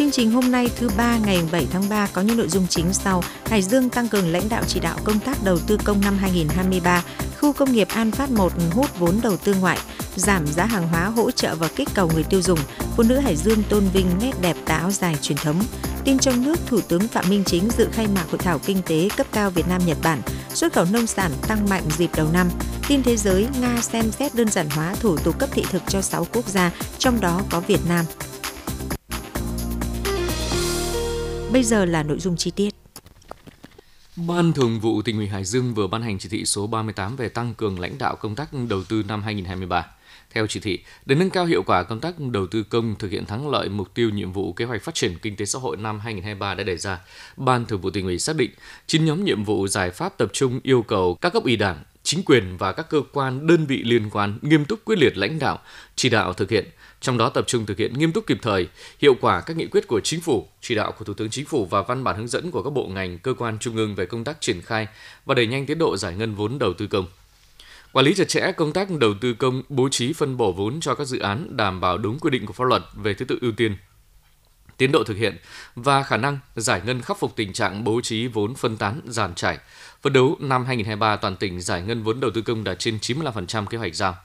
Chương trình hôm nay thứ ba ngày 7 tháng 3 có những nội dung chính sau. Hải Dương tăng cường lãnh đạo chỉ đạo công tác đầu tư công năm 2023. Khu công nghiệp An Phát 1 hút vốn đầu tư ngoại, giảm giá hàng hóa hỗ trợ và kích cầu người tiêu dùng. Phụ nữ Hải Dương tôn vinh nét đẹp tà áo dài truyền thống. Tin trong nước, Thủ tướng Phạm Minh Chính dự khai mạc hội thảo kinh tế cấp cao Việt Nam Nhật Bản, xuất khẩu nông sản tăng mạnh dịp đầu năm. Tin thế giới, Nga xem xét đơn giản hóa thủ tục cấp thị thực cho 6 quốc gia, trong đó có Việt Nam. Bây giờ là nội dung chi tiết. Ban Thường vụ tỉnh ủy Hải Dương vừa ban hành chỉ thị số 38 về tăng cường lãnh đạo công tác đầu tư năm 2023. Theo chỉ thị, để nâng cao hiệu quả công tác đầu tư công thực hiện thắng lợi mục tiêu nhiệm vụ kế hoạch phát triển kinh tế xã hội năm 2023 đã đề ra, Ban Thường vụ tỉnh ủy xác định 9 nhóm nhiệm vụ giải pháp tập trung yêu cầu các cấp ủy Đảng, chính quyền và các cơ quan đơn vị liên quan nghiêm túc quyết liệt lãnh đạo, chỉ đạo thực hiện, trong đó tập trung thực hiện nghiêm túc kịp thời, hiệu quả các nghị quyết của Chính phủ, chỉ đạo của Thủ tướng Chính phủ và văn bản hướng dẫn của các bộ ngành, cơ quan trung ương về công tác triển khai và đẩy nhanh tiến độ giải ngân vốn đầu tư công. Quản lý chặt chẽ công tác đầu tư công, bố trí phân bổ vốn cho các dự án đảm bảo đúng quy định của pháp luật về thứ tự ưu tiên, tiến độ thực hiện và khả năng giải ngân khắc phục tình trạng bố trí vốn phân tán giàn trải. Phấn đấu năm 2023 toàn tỉnh giải ngân vốn đầu tư công đạt trên 95% kế hoạch giao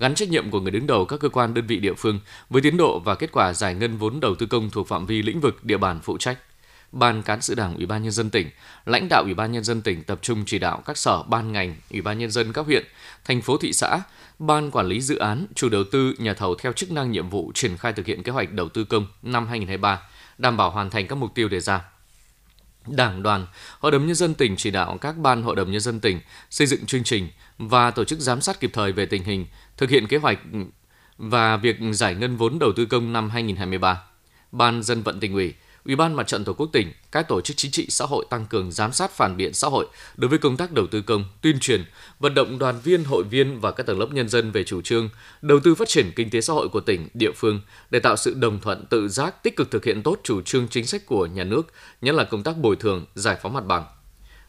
gắn trách nhiệm của người đứng đầu các cơ quan đơn vị địa phương với tiến độ và kết quả giải ngân vốn đầu tư công thuộc phạm vi lĩnh vực địa bàn phụ trách. Ban cán sự Đảng Ủy ban nhân dân tỉnh, lãnh đạo Ủy ban nhân dân tỉnh tập trung chỉ đạo các sở ban ngành, Ủy ban nhân dân các huyện, thành phố thị xã, ban quản lý dự án, chủ đầu tư, nhà thầu theo chức năng nhiệm vụ triển khai thực hiện kế hoạch đầu tư công năm 2023, đảm bảo hoàn thành các mục tiêu đề ra. Đảng đoàn, Hội đồng nhân dân tỉnh chỉ đạo các ban Hội đồng nhân dân tỉnh xây dựng chương trình và tổ chức giám sát kịp thời về tình hình thực hiện kế hoạch và việc giải ngân vốn đầu tư công năm 2023. Ban dân vận tỉnh ủy, Ủy ban Mặt trận Tổ quốc tỉnh, các tổ chức chính trị xã hội tăng cường giám sát phản biện xã hội đối với công tác đầu tư công, tuyên truyền, vận động đoàn viên, hội viên và các tầng lớp nhân dân về chủ trương đầu tư phát triển kinh tế xã hội của tỉnh, địa phương để tạo sự đồng thuận tự giác tích cực thực hiện tốt chủ trương chính sách của nhà nước, nhất là công tác bồi thường, giải phóng mặt bằng.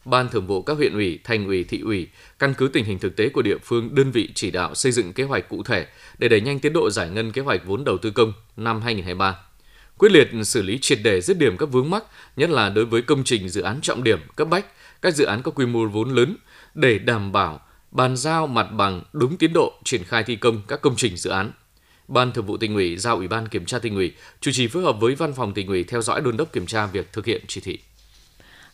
Ban Thường vụ các huyện ủy, thành ủy, thị ủy căn cứ tình hình thực tế của địa phương, đơn vị chỉ đạo xây dựng kế hoạch cụ thể để đẩy nhanh tiến độ giải ngân kế hoạch vốn đầu tư công năm 2023 quyết liệt xử lý triệt đề dứt điểm các vướng mắc, nhất là đối với công trình dự án trọng điểm cấp bách, các dự án có quy mô vốn lớn để đảm bảo bàn giao mặt bằng đúng tiến độ triển khai thi công các công trình dự án. Ban Thường vụ tỉnh ủy giao Ủy ban Kiểm tra tỉnh ủy chủ trì phối hợp với Văn phòng tỉnh ủy theo dõi đôn đốc kiểm tra việc thực hiện chỉ thị.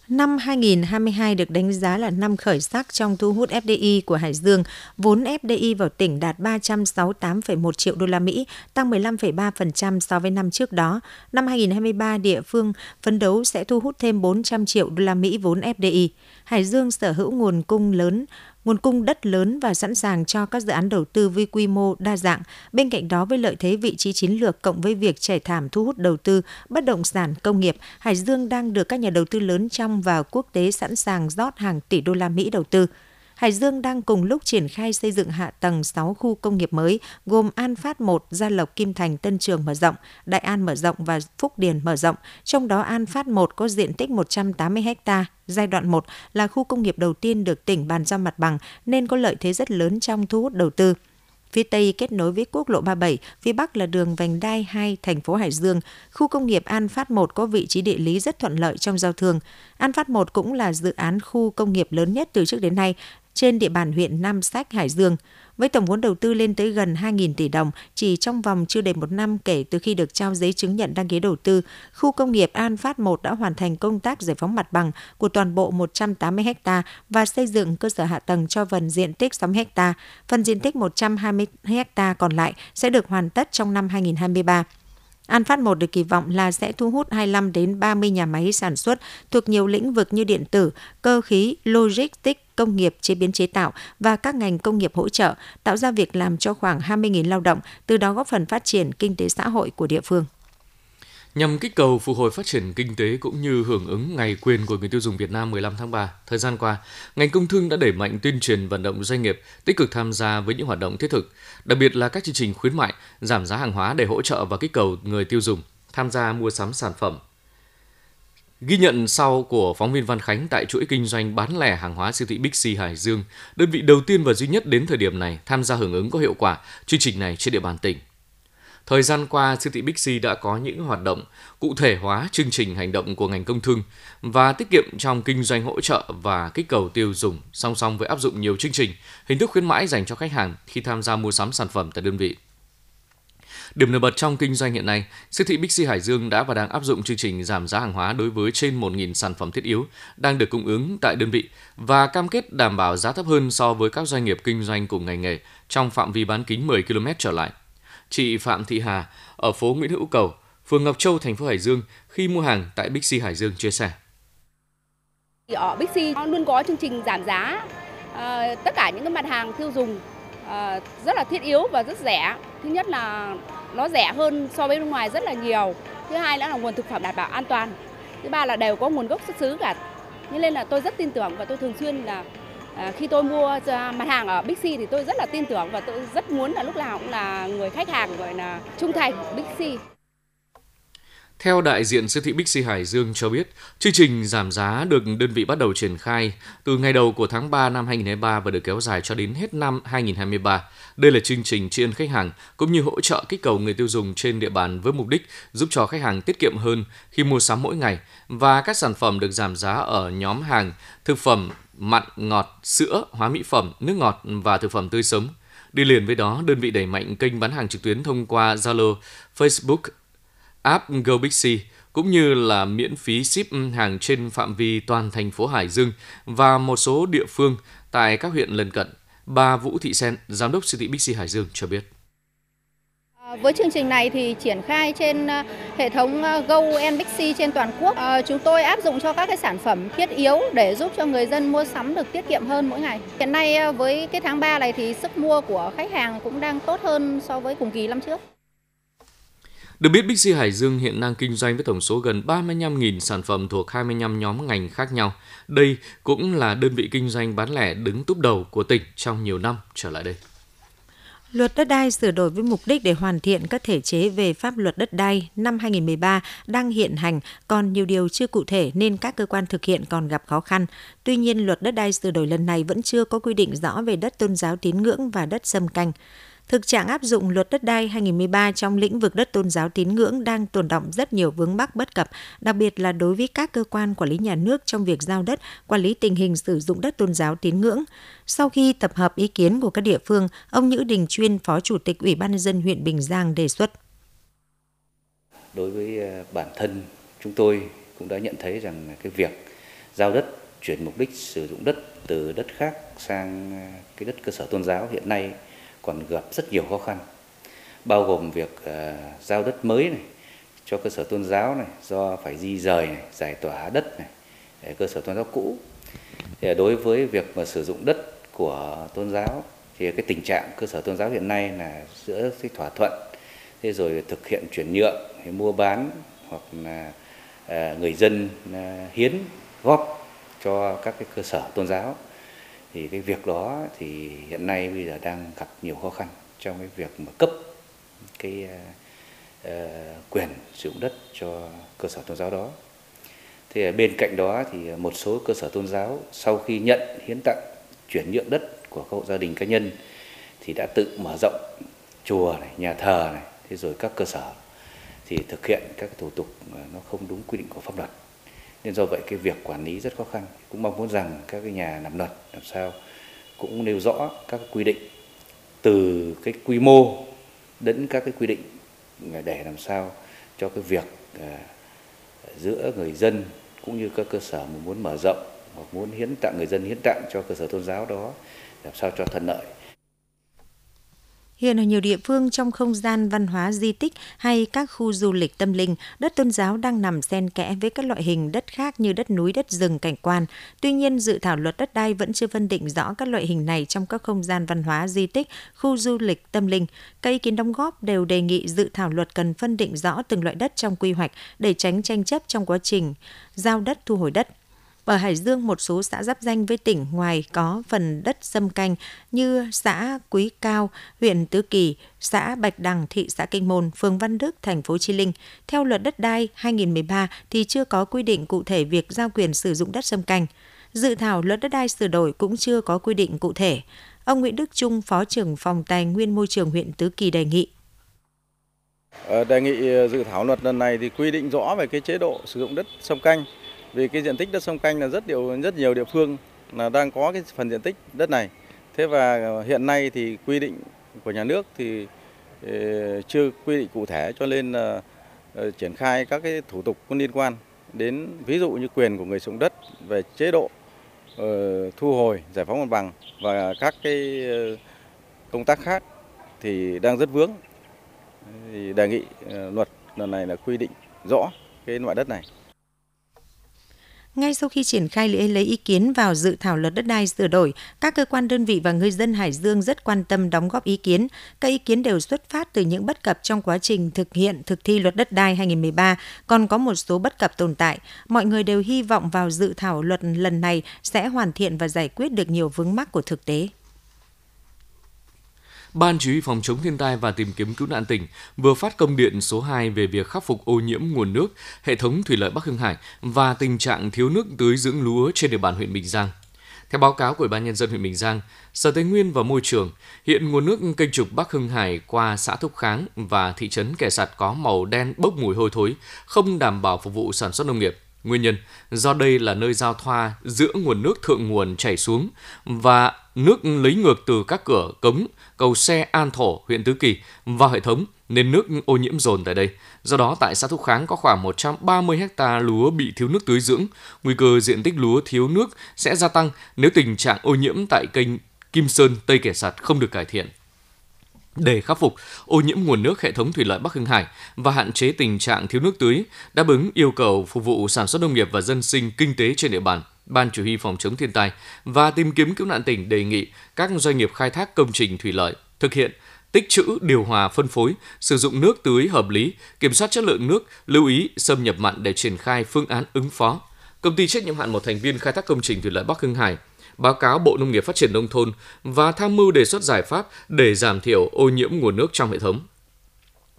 Năm 2022 được đánh giá là năm khởi sắc trong thu hút FDI của Hải Dương. Vốn FDI vào tỉnh đạt 368,1 triệu đô la Mỹ, tăng 15,3% so với năm trước đó. Năm 2023, địa phương phấn đấu sẽ thu hút thêm 400 triệu đô la Mỹ vốn FDI. Hải Dương sở hữu nguồn cung lớn nguồn cung đất lớn và sẵn sàng cho các dự án đầu tư với quy mô đa dạng. Bên cạnh đó với lợi thế vị trí chiến lược cộng với việc trải thảm thu hút đầu tư, bất động sản, công nghiệp, Hải Dương đang được các nhà đầu tư lớn trong và quốc tế sẵn sàng rót hàng tỷ đô la Mỹ đầu tư. Hải Dương đang cùng lúc triển khai xây dựng hạ tầng 6 khu công nghiệp mới gồm An Phát 1, Gia Lộc, Kim Thành, Tân Trường mở rộng, Đại An mở rộng và Phúc Điền mở rộng. Trong đó An Phát 1 có diện tích 180 ha, giai đoạn 1 là khu công nghiệp đầu tiên được tỉnh bàn giao mặt bằng nên có lợi thế rất lớn trong thu hút đầu tư. Phía Tây kết nối với quốc lộ 37, phía Bắc là đường vành đai 2 thành phố Hải Dương. Khu công nghiệp An Phát 1 có vị trí địa lý rất thuận lợi trong giao thương. An Phát 1 cũng là dự án khu công nghiệp lớn nhất từ trước đến nay, trên địa bàn huyện Nam Sách, Hải Dương. Với tổng vốn đầu tư lên tới gần 2.000 tỷ đồng, chỉ trong vòng chưa đầy một năm kể từ khi được trao giấy chứng nhận đăng ký đầu tư, khu công nghiệp An Phát 1 đã hoàn thành công tác giải phóng mặt bằng của toàn bộ 180 ha và xây dựng cơ sở hạ tầng cho phần diện tích 60 ha. Phần diện tích 120 ha còn lại sẽ được hoàn tất trong năm 2023. An Phát 1 được kỳ vọng là sẽ thu hút 25 đến 30 nhà máy sản xuất thuộc nhiều lĩnh vực như điện tử, cơ khí, logistics, công nghiệp chế biến chế tạo và các ngành công nghiệp hỗ trợ, tạo ra việc làm cho khoảng 20.000 lao động, từ đó góp phần phát triển kinh tế xã hội của địa phương. Nhằm kích cầu phục hồi phát triển kinh tế cũng như hưởng ứng ngày quyền của người tiêu dùng Việt Nam 15 tháng 3, thời gian qua, ngành công thương đã đẩy mạnh tuyên truyền vận động doanh nghiệp tích cực tham gia với những hoạt động thiết thực, đặc biệt là các chương trình khuyến mại, giảm giá hàng hóa để hỗ trợ và kích cầu người tiêu dùng tham gia mua sắm sản phẩm. Ghi nhận sau của phóng viên Văn Khánh tại chuỗi kinh doanh bán lẻ hàng hóa siêu thị Bixi Hải Dương, đơn vị đầu tiên và duy nhất đến thời điểm này tham gia hưởng ứng có hiệu quả chương trình này trên địa bàn tỉnh. Thời gian qua, siêu thị Bixi đã có những hoạt động cụ thể hóa chương trình hành động của ngành công thương và tiết kiệm trong kinh doanh hỗ trợ và kích cầu tiêu dùng, song song với áp dụng nhiều chương trình, hình thức khuyến mãi dành cho khách hàng khi tham gia mua sắm sản phẩm tại đơn vị. Điểm nổi bật trong kinh doanh hiện nay, siêu thị Bixi Hải Dương đã và đang áp dụng chương trình giảm giá hàng hóa đối với trên 1.000 sản phẩm thiết yếu đang được cung ứng tại đơn vị và cam kết đảm bảo giá thấp hơn so với các doanh nghiệp kinh doanh cùng ngành nghề trong phạm vi bán kính 10 km trở lại. Chị Phạm Thị Hà ở phố Nguyễn Hữu Cầu, phường Ngọc Châu, thành phố Hải Dương khi mua hàng tại Bixi Hải Dương chia sẻ. Ở Bixi luôn có chương trình giảm giá à, tất cả những cái mặt hàng tiêu dùng à, rất là thiết yếu và rất rẻ. Thứ nhất là nó rẻ hơn so với bên ngoài rất là nhiều. Thứ hai nữa là nguồn thực phẩm đảm bảo an toàn. Thứ ba là đều có nguồn gốc xuất xứ cả. Nên là tôi rất tin tưởng và tôi thường xuyên là Ờ, khi tôi mua ờ, mặt hàng ở Bixi thì tôi rất là tin tưởng và tôi rất muốn là lúc nào cũng là người khách hàng gọi là trung thành Bixi. Theo đại diện siêu thị Bixi Hải Dương cho biết, chương trình giảm giá được đơn vị bắt đầu triển khai từ ngày đầu của tháng 3 năm 2023 và được kéo dài cho đến hết năm 2023. Đây là chương trình tri ân khách hàng cũng như hỗ trợ kích cầu người tiêu dùng trên địa bàn với mục đích giúp cho khách hàng tiết kiệm hơn khi mua sắm mỗi ngày và các sản phẩm được giảm giá ở nhóm hàng thực phẩm mặn, ngọt, sữa, hóa mỹ phẩm, nước ngọt và thực phẩm tươi sống. Đi liền với đó, đơn vị đẩy mạnh kênh bán hàng trực tuyến thông qua Zalo, Facebook, app GoBixi cũng như là miễn phí ship hàng trên phạm vi toàn thành phố Hải Dương và một số địa phương tại các huyện lân cận. Bà Vũ Thị Sen, giám đốc siêu thị Bixi Hải Dương cho biết. Ờ, với chương trình này thì triển khai trên ờ, hệ thống ờ, Go NBC Bixi trên toàn quốc. Chúng tôi áp dụng cho các cái sản phẩm thiết yếu để giúp cho người dân mua sắm được tiết kiệm hơn mỗi ngày. Hiện nay với cái tháng 3 này thì sức mua của khách hàng cũng đang tốt hơn so với cùng kỳ năm trước. Được biết, Bixi Hải Dương hiện đang kinh doanh với tổng số gần 35.000 sản phẩm thuộc 25 nhóm ngành khác nhau. Đây cũng là đơn vị kinh doanh bán lẻ đứng túp đầu của tỉnh trong nhiều năm trở lại đây. Luật đất đai sửa đổi với mục đích để hoàn thiện các thể chế về pháp luật đất đai năm 2013 đang hiện hành, còn nhiều điều chưa cụ thể nên các cơ quan thực hiện còn gặp khó khăn. Tuy nhiên, luật đất đai sửa đổi lần này vẫn chưa có quy định rõ về đất tôn giáo tín ngưỡng và đất xâm canh. Thực trạng áp dụng luật đất đai 2013 trong lĩnh vực đất tôn giáo tín ngưỡng đang tồn động rất nhiều vướng mắc bất cập, đặc biệt là đối với các cơ quan quản lý nhà nước trong việc giao đất, quản lý tình hình sử dụng đất tôn giáo tín ngưỡng. Sau khi tập hợp ý kiến của các địa phương, ông Nhữ Đình Chuyên, Phó Chủ tịch Ủy ban nhân dân huyện Bình Giang đề xuất. Đối với ờ, bản thân chúng tôi cũng đã nhận thấy rằng cái việc giao đất chuyển mục đích sử dụng đất từ đất khác sang ờ, cái đất cơ sở tôn giáo hiện nay còn gặp rất nhiều khó khăn bao gồm việc uh, giao đất mới này cho cơ sở tôn giáo này do phải di rời này, giải tỏa đất này để cơ sở tôn giáo cũ. Thì đối với việc mà sử dụng đất của tôn giáo thì cái tình trạng cơ sở tôn giáo hiện nay là giữa cái thỏa thuận thế rồi thực hiện chuyển nhượng hay mua bán hoặc là uh, người dân uh, hiến góp cho các cái cơ sở tôn giáo thì cái việc đó thì hiện nay bây giờ đang gặp nhiều khó khăn trong cái việc mà cấp cái uh, quyền sử dụng đất cho cơ sở tôn giáo đó. Thì bên cạnh đó thì một số cơ sở tôn giáo sau khi nhận hiến tặng chuyển nhượng đất của các hộ gia đình cá nhân thì đã tự mở rộng chùa này, nhà thờ này, thế rồi các cơ sở thì thực hiện các thủ tục nó không đúng quy định của pháp luật nên do vậy cái việc quản lý rất khó khăn. Cũng mong muốn rằng các cái nhà làm luật làm sao cũng nêu rõ các quy định từ cái quy mô đến các cái quy định để làm sao cho cái việc à, giữa người dân cũng như các cơ sở mà muốn mở rộng hoặc muốn hiến tặng người dân hiến tặng cho cơ sở tôn giáo đó, làm sao cho thuận lợi. Hiện ở nhiều địa phương trong không gian văn hóa di tích hay các khu du lịch tâm linh, đất tôn giáo đang nằm xen kẽ với các loại hình đất khác như đất núi, đất rừng, cảnh quan. Tuy nhiên, dự thảo luật đất đai vẫn chưa phân định rõ các loại hình này trong các không gian văn hóa di tích, khu du lịch tâm linh. Các ý kiến đóng góp đều đề nghị dự thảo luật cần phân định rõ từng loại đất trong quy hoạch để tránh tranh chấp trong quá trình giao đất thu hồi đất. Ở Hải Dương, một số xã giáp danh với tỉnh ngoài có phần đất xâm canh như xã Quý Cao, huyện Tứ Kỳ, xã Bạch Đằng, thị xã Kinh Môn, phường Văn Đức, thành phố Chi Linh. Theo luật đất đai 2013 thì chưa có quy định cụ thể việc giao quyền sử dụng đất xâm canh. Dự thảo luật đất đai sửa đổi cũng chưa có quy định cụ thể. Ông Nguyễn Đức Trung, Phó trưởng phòng Tài nguyên Môi trường huyện Tứ Kỳ đề nghị ờ, Đề nghị ờ, dự thảo luật lần này thì quy định rõ về cái chế độ sử dụng đất sông canh. Vì cái diện tích đất sông canh là rất nhiều rất nhiều địa phương là đang có cái phần diện tích đất này. Thế và ờ, hiện nay thì quy định của nhà nước thì ờ, chưa quy định cụ thể cho nên là ờ, triển khai các cái thủ tục có liên quan đến ví dụ như quyền của người sử dụng đất về chế độ thu hồi, giải phóng mặt bằng và các cái công tác khác thì đang rất vướng thì đề nghị luật lần này là quy định rõ cái loại đất này ngay sau khi triển khai lễ lấy ý kiến vào dự thảo luật đất đai sửa đổi, các cơ quan đơn vị và người dân Hải Dương rất quan tâm đóng góp ý kiến. Các ý kiến đều xuất phát từ những bất cập trong quá trình thực hiện thực thi luật đất đai 2013, còn có một số bất cập tồn tại. Mọi người đều hy vọng vào dự thảo luật lần này sẽ hoàn thiện và giải quyết được nhiều vướng mắc của thực tế. Ban Chỉ huy phòng chống thiên tai và tìm kiếm cứu nạn tỉnh vừa phát công điện số 2 về việc khắc phục ô nhiễm nguồn nước, hệ thống thủy lợi Bắc Hưng Hải và tình trạng thiếu nước tưới dưỡng lúa trên địa bàn huyện Bình Giang. Theo báo cáo của Ủy ban nhân dân huyện Bình Giang, Sở Tài nguyên và Môi trường, hiện nguồn nước kênh trục Bắc Hưng Hải qua xã Thúc Kháng và thị trấn Kẻ Sạt có màu đen bốc mùi hôi thối, không đảm bảo phục vụ sản xuất nông nghiệp. Nguyên nhân do đây là nơi giao thoa giữa nguồn nước thượng nguồn chảy xuống và nước lấy ngược từ các cửa cống, cầu xe An Thổ, huyện Tứ Kỳ vào hệ thống nên nước ô nhiễm dồn tại đây. Do đó, tại xã Thúc Kháng có khoảng 130 ha lúa bị thiếu nước tưới dưỡng. Nguy cơ diện tích lúa thiếu nước sẽ gia tăng nếu tình trạng ô nhiễm tại kênh Kim Sơn, Tây Kẻ Sạt không được cải thiện để khắc phục ô nhiễm nguồn nước hệ thống thủy lợi Bắc Hưng Hải và hạn chế tình trạng thiếu nước tưới, đáp ứng yêu cầu phục vụ sản xuất nông nghiệp và dân sinh kinh tế trên địa bàn. Ban Chỉ huy phòng chống thiên tai và tìm kiếm cứu nạn tỉnh đề nghị các doanh nghiệp khai thác công trình thủy lợi thực hiện tích trữ, điều hòa, phân phối, sử dụng nước tưới hợp lý, kiểm soát chất lượng nước, lưu ý xâm nhập mặn để triển khai phương án ứng phó. Công ty trách nhiệm hạn một thành viên khai thác công trình thủy lợi Bắc Hưng Hải báo cáo Bộ Nông nghiệp Phát triển Nông thôn và tham mưu đề xuất giải pháp để giảm thiểu ô nhiễm nguồn nước trong hệ thống.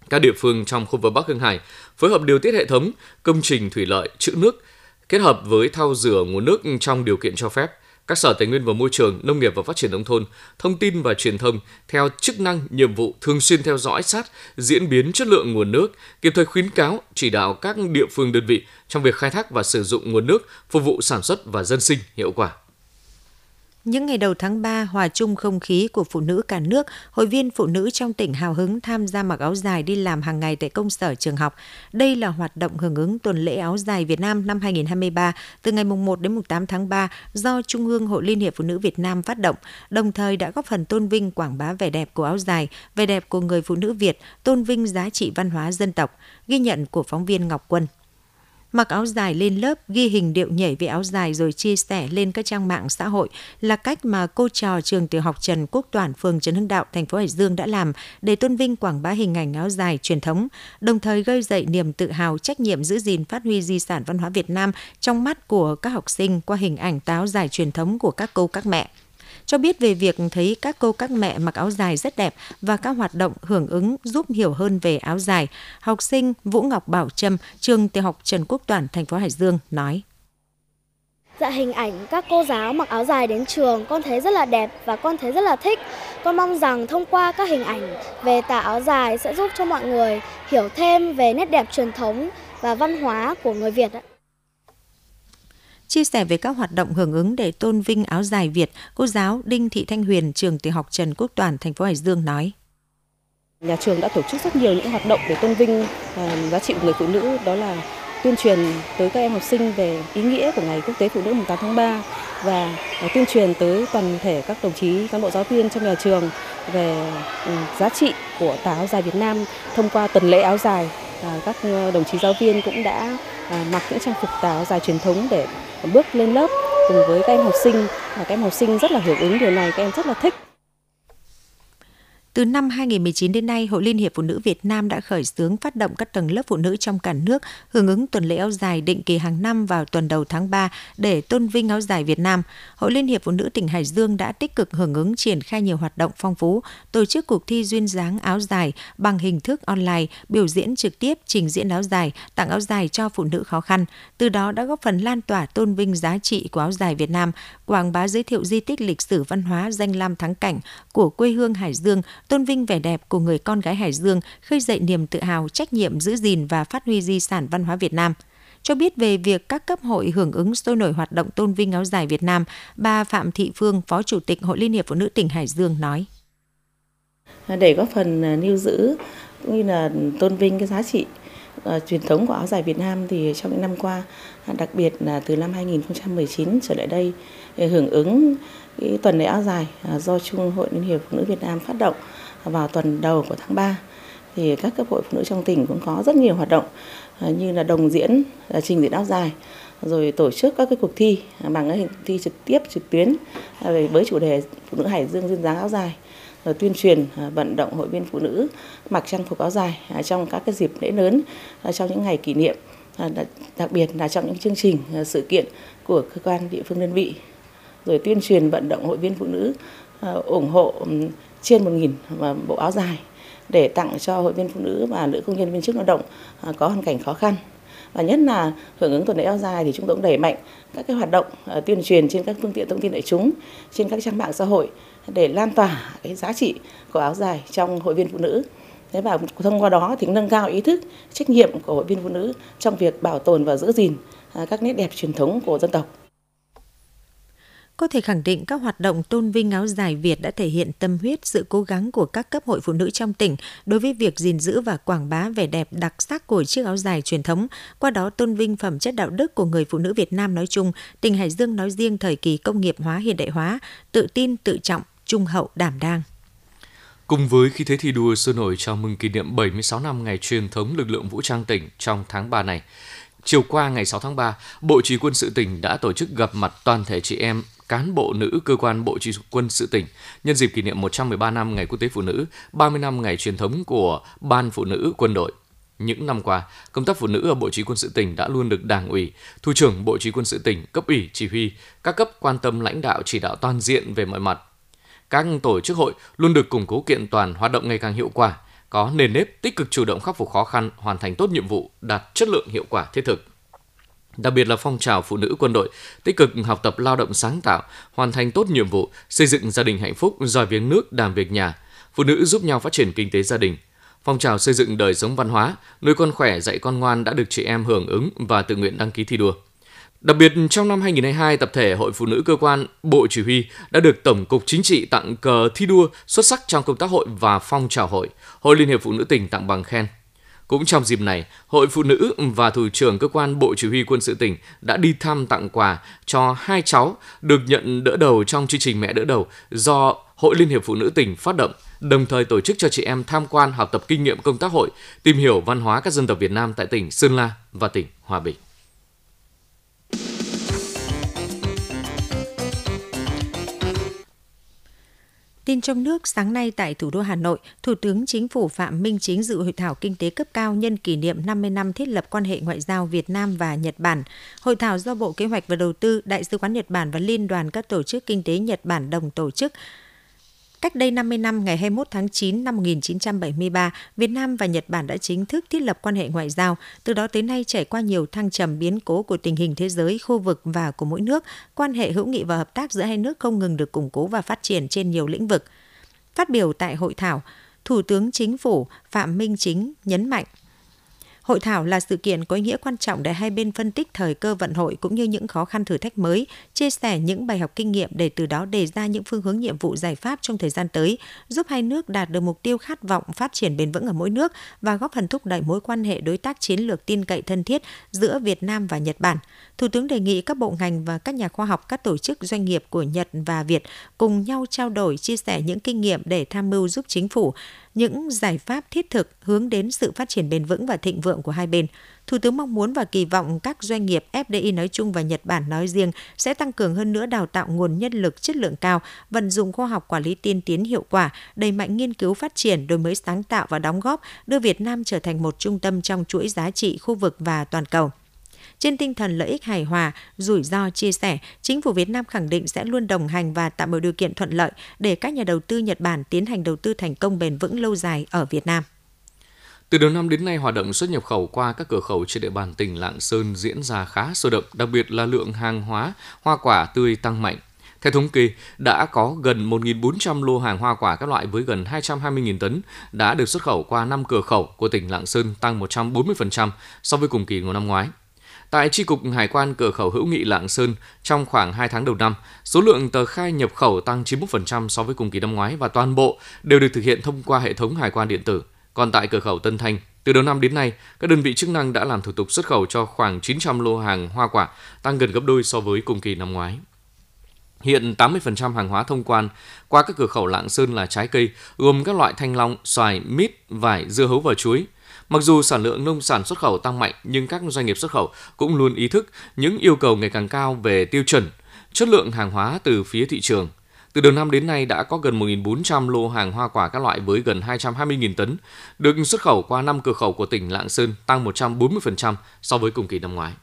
Các địa phương trong khu vực Bắc Hưng Hải phối hợp điều tiết hệ thống, công trình thủy lợi, trữ nước, kết hợp với thao rửa nguồn nước trong điều kiện cho phép. Các sở tài nguyên và môi trường, nông nghiệp và phát triển nông thôn, thông tin và truyền thông theo chức năng, nhiệm vụ thường xuyên theo dõi sát diễn biến chất lượng nguồn nước, kịp thời khuyến cáo, chỉ đạo các địa phương đơn vị trong việc khai thác và sử dụng nguồn nước phục vụ sản xuất và dân sinh hiệu quả. Những ngày đầu tháng 3, hòa chung không khí của phụ nữ cả nước, hội viên phụ nữ trong tỉnh hào hứng tham gia mặc áo dài đi làm hàng ngày tại công sở trường học. Đây là hoạt động hưởng ứng tuần lễ áo dài Việt Nam năm 2023 từ ngày 1 đến 8 tháng 3 do Trung ương Hội Liên hiệp Phụ nữ Việt Nam phát động, đồng thời đã góp phần tôn vinh quảng bá vẻ đẹp của áo dài, vẻ đẹp của người phụ nữ Việt, tôn vinh giá trị văn hóa dân tộc. Ghi nhận của phóng viên Ngọc Quân mặc áo dài lên lớp, ghi hình điệu nhảy với áo dài rồi chia sẻ lên các trang mạng xã hội là cách mà cô trò trường tiểu học Trần Quốc Toản, phường Trần Hưng Đạo, thành phố Hải Dương đã làm để tôn vinh quảng bá hình ảnh áo dài truyền thống, đồng thời gây dậy niềm tự hào trách nhiệm giữ gìn phát huy di sản văn hóa Việt Nam trong mắt của các học sinh qua hình ảnh táo dài truyền thống của các cô các mẹ cho biết về việc thấy các cô các mẹ mặc áo dài rất đẹp và các hoạt động hưởng ứng giúp hiểu hơn về áo dài. Học sinh Vũ Ngọc Bảo Trâm, trường tiểu học Trần Quốc Toản, thành phố Hải Dương nói. Dạ hình ảnh các cô giáo mặc áo dài đến trường con thấy rất là đẹp và con thấy rất là thích. Con mong rằng thông qua các hình ảnh về tà áo dài sẽ giúp cho mọi người hiểu thêm về nét đẹp truyền thống và văn hóa của người Việt ạ. Chia sẻ về các hoạt động hưởng ứng để tôn vinh áo dài Việt, cô giáo Đinh Thị Thanh Huyền, trường tiểu học Trần Quốc Toàn, thành phố Hải Dương nói. Nhà trường đã tổ chức rất nhiều những hoạt động để tôn vinh uh, giá trị của người phụ nữ, đó là tuyên truyền tới các em học sinh về ý nghĩa của Ngày Quốc tế Phụ nữ mùng 8 tháng 3 và à, tuyên truyền tới toàn thể các đồng chí cán bộ giáo viên trong nhà trường về ừ, giá trị của tà áo dài Việt Nam thông qua tuần lễ áo dài. À, các ờ, đồng chí giáo viên cũng đã mặc những trang phục tà áo dài truyền thống để bước lên lớp cùng với các em học sinh. Và các em học sinh rất là hưởng ứng điều này, các em rất là thích từ năm 2019 đến nay, Hội Liên hiệp Phụ nữ Việt Nam đã khởi xướng phát động các tầng lớp phụ nữ trong cả nước hưởng ứng tuần lễ áo dài định kỳ hàng năm vào tuần đầu tháng 3 để tôn vinh áo dài Việt Nam. Hội Liên hiệp Phụ nữ tỉnh Hải Dương đã tích cực hưởng ứng triển khai nhiều hoạt động phong phú, tổ chức cuộc thi duyên dáng áo dài bằng hình thức online, biểu diễn trực tiếp trình diễn áo dài, tặng áo dài cho phụ nữ khó khăn. Từ đó đã góp phần lan tỏa tôn vinh giá trị của áo dài Việt Nam, quảng bá giới thiệu di tích lịch sử văn hóa danh lam thắng cảnh của quê hương Hải Dương tôn vinh vẻ đẹp của người con gái Hải Dương, khơi dậy niềm tự hào, trách nhiệm giữ gìn và phát huy di sản văn hóa Việt Nam. Cho biết về việc các cấp hội hưởng ứng sôi nổi hoạt động tôn vinh áo dài Việt Nam, bà Phạm Thị Phương, Phó Chủ tịch Hội Liên hiệp Phụ nữ tỉnh Hải Dương nói. Để góp phần à, lưu giữ cũng như là tôn vinh cái giá trị uh, truyền thống của áo dài Việt Nam thì trong những năm qua, à, đặc biệt là từ năm 2019 trở lại đây, hưởng ứng cái tuần lễ áo dài uh, do Trung Hội Liên hiệp Phụ nữ Việt Nam phát động vào tuần đầu của tháng 3 thì các cấp hội phụ nữ trong tỉnh cũng có rất nhiều hoạt động à, như là đồng diễn, là trình diễn áo dài, rồi tổ chức các cái cuộc thi à, bằng hình thi trực tiếp trực tuyến à, với chủ đề phụ nữ Hải Dương duyên dáng áo dài rồi tuyên truyền vận động hội viên phụ nữ mặc trang phục áo dài trong các cái dịp lễ lớn trong những ngày kỷ niệm đặc biệt là trong những chương trình sự kiện của cơ quan địa phương đơn vị rồi tuyên truyền vận động hội viên phụ nữ à, ủng hộ trên 1.000 à, bộ áo dài để tặng cho hội viên phụ nữ và nữ công nhân viên chức lao động à, có hoàn cảnh khó khăn và nhất là hưởng ứng tuần lễ áo dài thì chúng tôi cũng đẩy mạnh các cái hoạt động tuyên truyền trên các phương tiện thông tin đại chúng trên các trang mạng xã hội để lan tỏa cái giá trị của áo dài trong hội viên phụ nữ. Thế và thông qua đó thì nâng cao ý thức, trách nhiệm của hội viên phụ nữ trong việc bảo tồn và giữ gìn các nét đẹp truyền thống của dân tộc. Có thể khẳng định các hoạt động tôn vinh áo dài Việt đã thể hiện tâm huyết, sự cố gắng của các cấp hội phụ nữ trong tỉnh đối với việc gìn giữ và quảng bá vẻ đẹp đặc sắc của chiếc áo dài truyền thống, qua đó tôn vinh phẩm chất đạo đức của người phụ nữ Việt Nam nói chung, tỉnh Hải Dương nói riêng thời kỳ công nghiệp hóa hiện đại hóa, tự tin, tự trọng, trung hậu đảm đang. Cùng với khí thế thi đua sôi nổi chào mừng kỷ niệm 76 năm ngày truyền thống lực lượng vũ trang tỉnh trong tháng 3 này, chiều qua ngày 6 tháng 3, Bộ Chỉ quân sự tỉnh đã tổ chức gặp mặt toàn thể chị em cán bộ nữ cơ quan Bộ Chỉ quân sự tỉnh nhân dịp kỷ niệm 113 năm Ngày Quốc tế Phụ nữ, 30 năm ngày truyền thống của Ban Phụ nữ quân đội. Những năm qua, công tác phụ nữ ở Bộ Chỉ quân sự tỉnh đã luôn được Đảng ủy, Thủ trưởng Bộ Chỉ quân sự tỉnh, cấp ủy, chỉ huy, các cấp quan tâm lãnh đạo chỉ đạo toàn diện về mọi mặt, các tổ chức hội luôn được củng cố kiện toàn, hoạt động ngày càng hiệu quả, có nền nếp tích cực chủ động khắc phục khó khăn, hoàn thành tốt nhiệm vụ, đạt chất lượng hiệu quả thiết thực. Đặc biệt là phong trào phụ nữ quân đội tích cực học tập lao động sáng tạo, hoàn thành tốt nhiệm vụ, xây dựng gia đình hạnh phúc, giỏi viếng nước, đảm việc nhà. Phụ nữ giúp nhau phát triển kinh tế gia đình. Phong trào xây dựng đời sống văn hóa, nuôi con khỏe, dạy con ngoan đã được chị em hưởng ứng và tự nguyện đăng ký thi đua. Đặc biệt, trong năm 2022, tập thể Hội Phụ nữ Cơ quan Bộ Chỉ huy đã được Tổng cục Chính trị tặng cờ thi đua xuất sắc trong công tác hội và phong trào hội. Hội Liên hiệp Phụ nữ tỉnh tặng bằng khen. Cũng trong dịp này, Hội Phụ nữ và Thủ trưởng Cơ quan Bộ Chỉ huy Quân sự tỉnh đã đi thăm tặng quà cho hai cháu được nhận đỡ đầu trong chương trình Mẹ đỡ đầu do Hội Liên hiệp Phụ nữ tỉnh phát động, đồng thời tổ chức cho chị em tham quan học tập kinh nghiệm công tác hội, tìm hiểu văn hóa các dân tộc Việt Nam tại tỉnh Sơn La và tỉnh Hòa Bình. Tin trong nước, sáng nay tại thủ đô Hà Nội, Thủ tướng Chính phủ Phạm Minh Chính dự hội thảo kinh tế cấp cao nhân kỷ niệm 50 năm thiết lập quan hệ ngoại giao Việt Nam và Nhật Bản. Hội thảo do Bộ Kế hoạch và Đầu tư, Đại sứ quán Nhật Bản và Liên đoàn các tổ chức kinh tế Nhật Bản đồng tổ chức Cách đây 50 năm, ngày 21 tháng 9 năm 1973, Việt Nam và Nhật Bản đã chính thức thiết lập quan hệ ngoại giao. Từ đó tới nay trải qua nhiều thăng trầm biến cố của tình hình thế giới, khu vực và của mỗi nước, quan hệ hữu nghị và hợp tác giữa hai nước không ngừng được củng cố và phát triển trên nhiều lĩnh vực. Phát biểu tại hội thảo, Thủ tướng Chính phủ Phạm Minh Chính nhấn mạnh Hội thảo là sự kiện có ý nghĩa quan trọng để hai bên phân tích thời cơ vận hội cũng như những khó khăn thử thách mới, chia sẻ những bài học kinh nghiệm để từ đó đề ra những phương hướng nhiệm vụ giải pháp trong thời gian tới, giúp hai nước đạt được mục tiêu khát vọng phát triển bền vững ở mỗi nước và góp phần thúc đẩy mối quan hệ đối tác chiến lược tin cậy thân thiết giữa Việt Nam và Nhật Bản. Thủ tướng đề nghị các bộ ngành và các nhà khoa học, các tổ chức doanh nghiệp của Nhật và Việt cùng nhau trao đổi, chia sẻ những kinh nghiệm để tham mưu giúp chính phủ những giải pháp thiết thực hướng đến sự phát triển bền vững và thịnh vượng của hai bên. Thủ tướng mong muốn và kỳ vọng các doanh nghiệp FDI nói chung và Nhật Bản nói riêng sẽ tăng cường hơn nữa đào tạo nguồn nhân lực chất lượng cao, vận dụng khoa học quản lý tiên tiến hiệu quả, đẩy mạnh nghiên cứu phát triển, đổi mới sáng tạo và đóng góp, đưa Việt Nam trở thành một trung tâm trong chuỗi giá trị khu vực và toàn cầu. Trên tinh thần lợi ích hài hòa, rủi ro chia sẻ, chính phủ Việt Nam khẳng định sẽ luôn đồng hành và tạo mọi điều kiện thuận lợi để các nhà đầu tư Nhật Bản tiến hành đầu tư thành công bền vững lâu dài ở Việt Nam. Từ đầu năm đến nay, hoạt động xuất nhập khẩu qua các cửa khẩu trên địa bàn tỉnh Lạng Sơn diễn ra khá sôi động, đặc biệt là lượng hàng hóa, hoa quả tươi tăng mạnh. Theo thống kê, đã có gần 1.400 lô hàng hoa quả các loại với gần 220.000 tấn đã được xuất khẩu qua 5 cửa khẩu của tỉnh Lạng Sơn tăng 140% so với cùng kỳ của năm ngoái. Tại Tri Cục Hải quan cửa khẩu hữu nghị Lạng Sơn, trong khoảng 2 tháng đầu năm, số lượng tờ khai nhập khẩu tăng 91% so với cùng kỳ năm ngoái và toàn bộ đều được thực hiện thông qua hệ thống hải quan điện tử. Còn tại cửa khẩu Tân Thanh, từ đầu năm đến nay, các đơn vị chức năng đã làm thủ tục xuất khẩu cho khoảng 900 lô hàng hoa quả, tăng gần gấp đôi so với cùng kỳ năm ngoái. Hiện 80% hàng hóa thông quan qua các cửa khẩu Lạng Sơn là trái cây, gồm các loại thanh long, xoài, mít, vải, dưa hấu và chuối. Mặc dù sản lượng nông sản xuất khẩu tăng mạnh, nhưng các doanh nghiệp xuất khẩu cũng luôn ý thức những yêu cầu ngày càng cao về tiêu chuẩn, chất lượng hàng hóa từ phía thị trường. Từ đầu năm đến nay đã có gần 1.400 lô hàng hoa quả các loại với gần 220.000 tấn được xuất khẩu qua 5 cửa khẩu của tỉnh Lạng Sơn, tăng 140% so với cùng kỳ năm ngoái.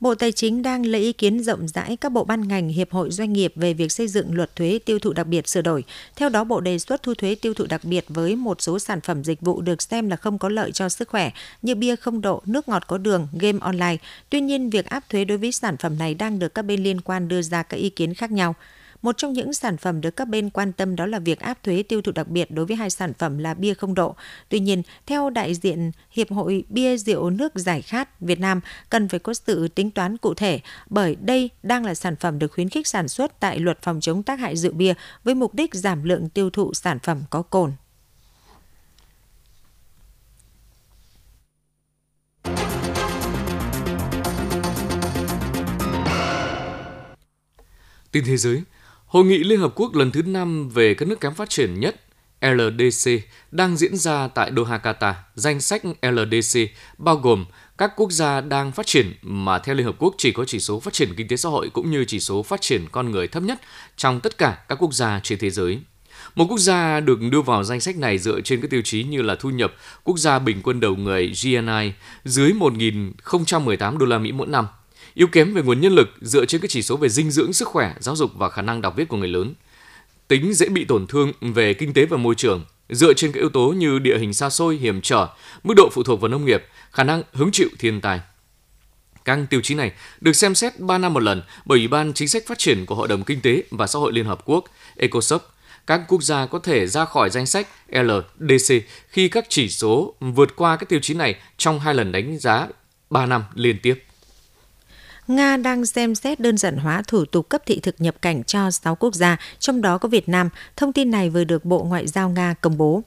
Bộ Tài chính đang lấy ý kiến rộng rãi các bộ ban ngành, hiệp hội doanh nghiệp về việc xây dựng luật thuế tiêu thụ đặc biệt sửa đổi. Theo đó, Bộ đề xuất thu thuế tiêu thụ đặc biệt với một số sản phẩm dịch vụ được xem là không có lợi cho sức khỏe như bia không độ, nước ngọt có đường, game online. Tuy nhiên, việc áp thuế đối với sản phẩm này đang được các bên liên quan đưa ra các ý kiến khác nhau. Một trong những sản phẩm được các bên quan tâm đó là việc áp thuế tiêu thụ đặc biệt đối với hai sản phẩm là bia không độ. Tuy nhiên, theo đại diện Hiệp hội Bia Rượu Nước Giải Khát Việt Nam, cần phải có sự tính toán cụ thể bởi đây đang là sản phẩm được khuyến khích sản xuất tại luật phòng chống tác hại rượu bia với mục đích giảm lượng tiêu thụ sản phẩm có cồn. Tin thế giới, Hội nghị Liên Hợp Quốc lần thứ 5 về các nước kém phát triển nhất LDC đang diễn ra tại Doha, Qatar. Danh sách LDC bao gồm các quốc gia đang phát triển mà theo Liên Hợp Quốc chỉ có chỉ số phát triển kinh tế xã hội cũng như chỉ số phát triển con người thấp nhất trong tất cả các quốc gia trên thế giới. Một quốc gia được đưa vào danh sách này dựa trên các tiêu chí như là thu nhập quốc gia bình quân đầu người GNI dưới 1.018 đô la Mỹ mỗi năm, yếu kém về nguồn nhân lực dựa trên các chỉ số về dinh dưỡng, sức khỏe, giáo dục và khả năng đọc viết của người lớn. Tính dễ bị tổn thương về kinh tế và môi trường dựa trên các yếu tố như địa hình xa xôi, hiểm trở, mức độ phụ thuộc vào nông nghiệp, khả năng hứng chịu thiên tai. Các tiêu chí này được xem xét 3 năm một lần bởi Ủy ban Chính sách Phát triển của Hội đồng Kinh tế và Xã hội Liên Hợp Quốc, ECOSOC. Các quốc gia có thể ra khỏi danh sách LDC khi các chỉ số vượt qua các tiêu chí này trong hai lần đánh giá 3 năm liên tiếp. Nga đang xem xét đơn giản hóa thủ tục cấp thị thực nhập cảnh cho 6 quốc gia, trong đó có Việt Nam. Thông tin này vừa được Bộ Ngoại giao Nga công bố.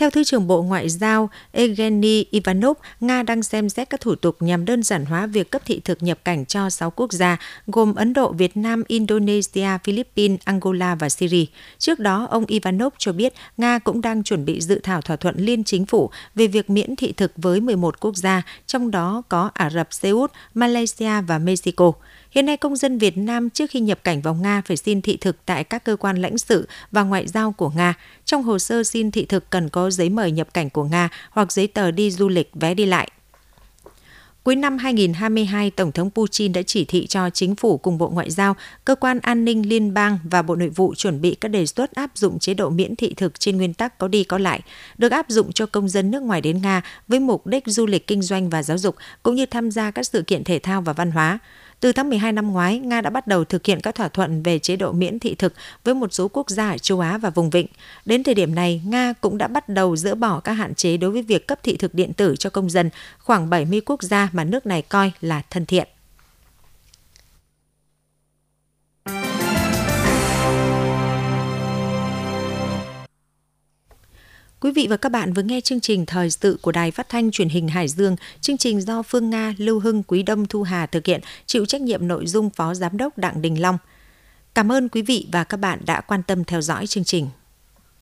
Theo Thứ trưởng Bộ Ngoại giao Evgeny Ivanov, Nga đang xem xét các thủ tục nhằm đơn giản hóa việc cấp thị thực nhập cảnh cho 6 quốc gia, gồm Ấn Độ, Việt Nam, Indonesia, Philippines, Angola và Syria. Trước đó, ông Ivanov cho biết Nga cũng đang chuẩn bị dự thảo thỏa thuận liên chính phủ về việc miễn thị thực với 11 quốc gia, trong đó có Ả Rập Xê Út, Malaysia và Mexico. Hiện nay công dân Việt Nam trước khi nhập cảnh vào Nga phải xin thị thực tại các cơ quan lãnh sự và ngoại giao của Nga. Trong hồ sơ xin thị thực cần có giấy mời nhập cảnh của Nga hoặc giấy tờ đi du lịch vé đi lại. Cuối năm 2022, Tổng thống Putin đã chỉ thị cho chính phủ cùng Bộ Ngoại giao, Cơ quan An ninh Liên bang và Bộ Nội vụ chuẩn bị các đề xuất áp dụng chế độ miễn thị thực trên nguyên tắc có đi có lại, được áp dụng cho công dân nước ngoài đến Nga với mục đích du lịch kinh doanh và giáo dục, cũng như tham gia các sự kiện thể thao và văn hóa. Từ tháng 12 năm ngoái, Nga đã bắt đầu thực hiện các thỏa thuận về chế độ miễn thị thực với một số quốc gia ở châu Á và vùng vịnh. Đến thời điểm này, Nga cũng đã bắt đầu dỡ bỏ các hạn chế đối với việc cấp thị thực điện tử cho công dân khoảng 70 quốc gia mà nước này coi là thân thiện. Quý vị và các bạn vừa nghe chương trình Thời sự của Đài Phát thanh Truyền hình Hải Dương. Chương trình do Phương Nga, Lưu Hưng, Quý Đông, Thu Hà thực hiện, chịu trách nhiệm nội dung Phó Giám đốc Đặng Đình Long. Cảm ơn quý vị và các bạn đã quan tâm theo dõi chương trình.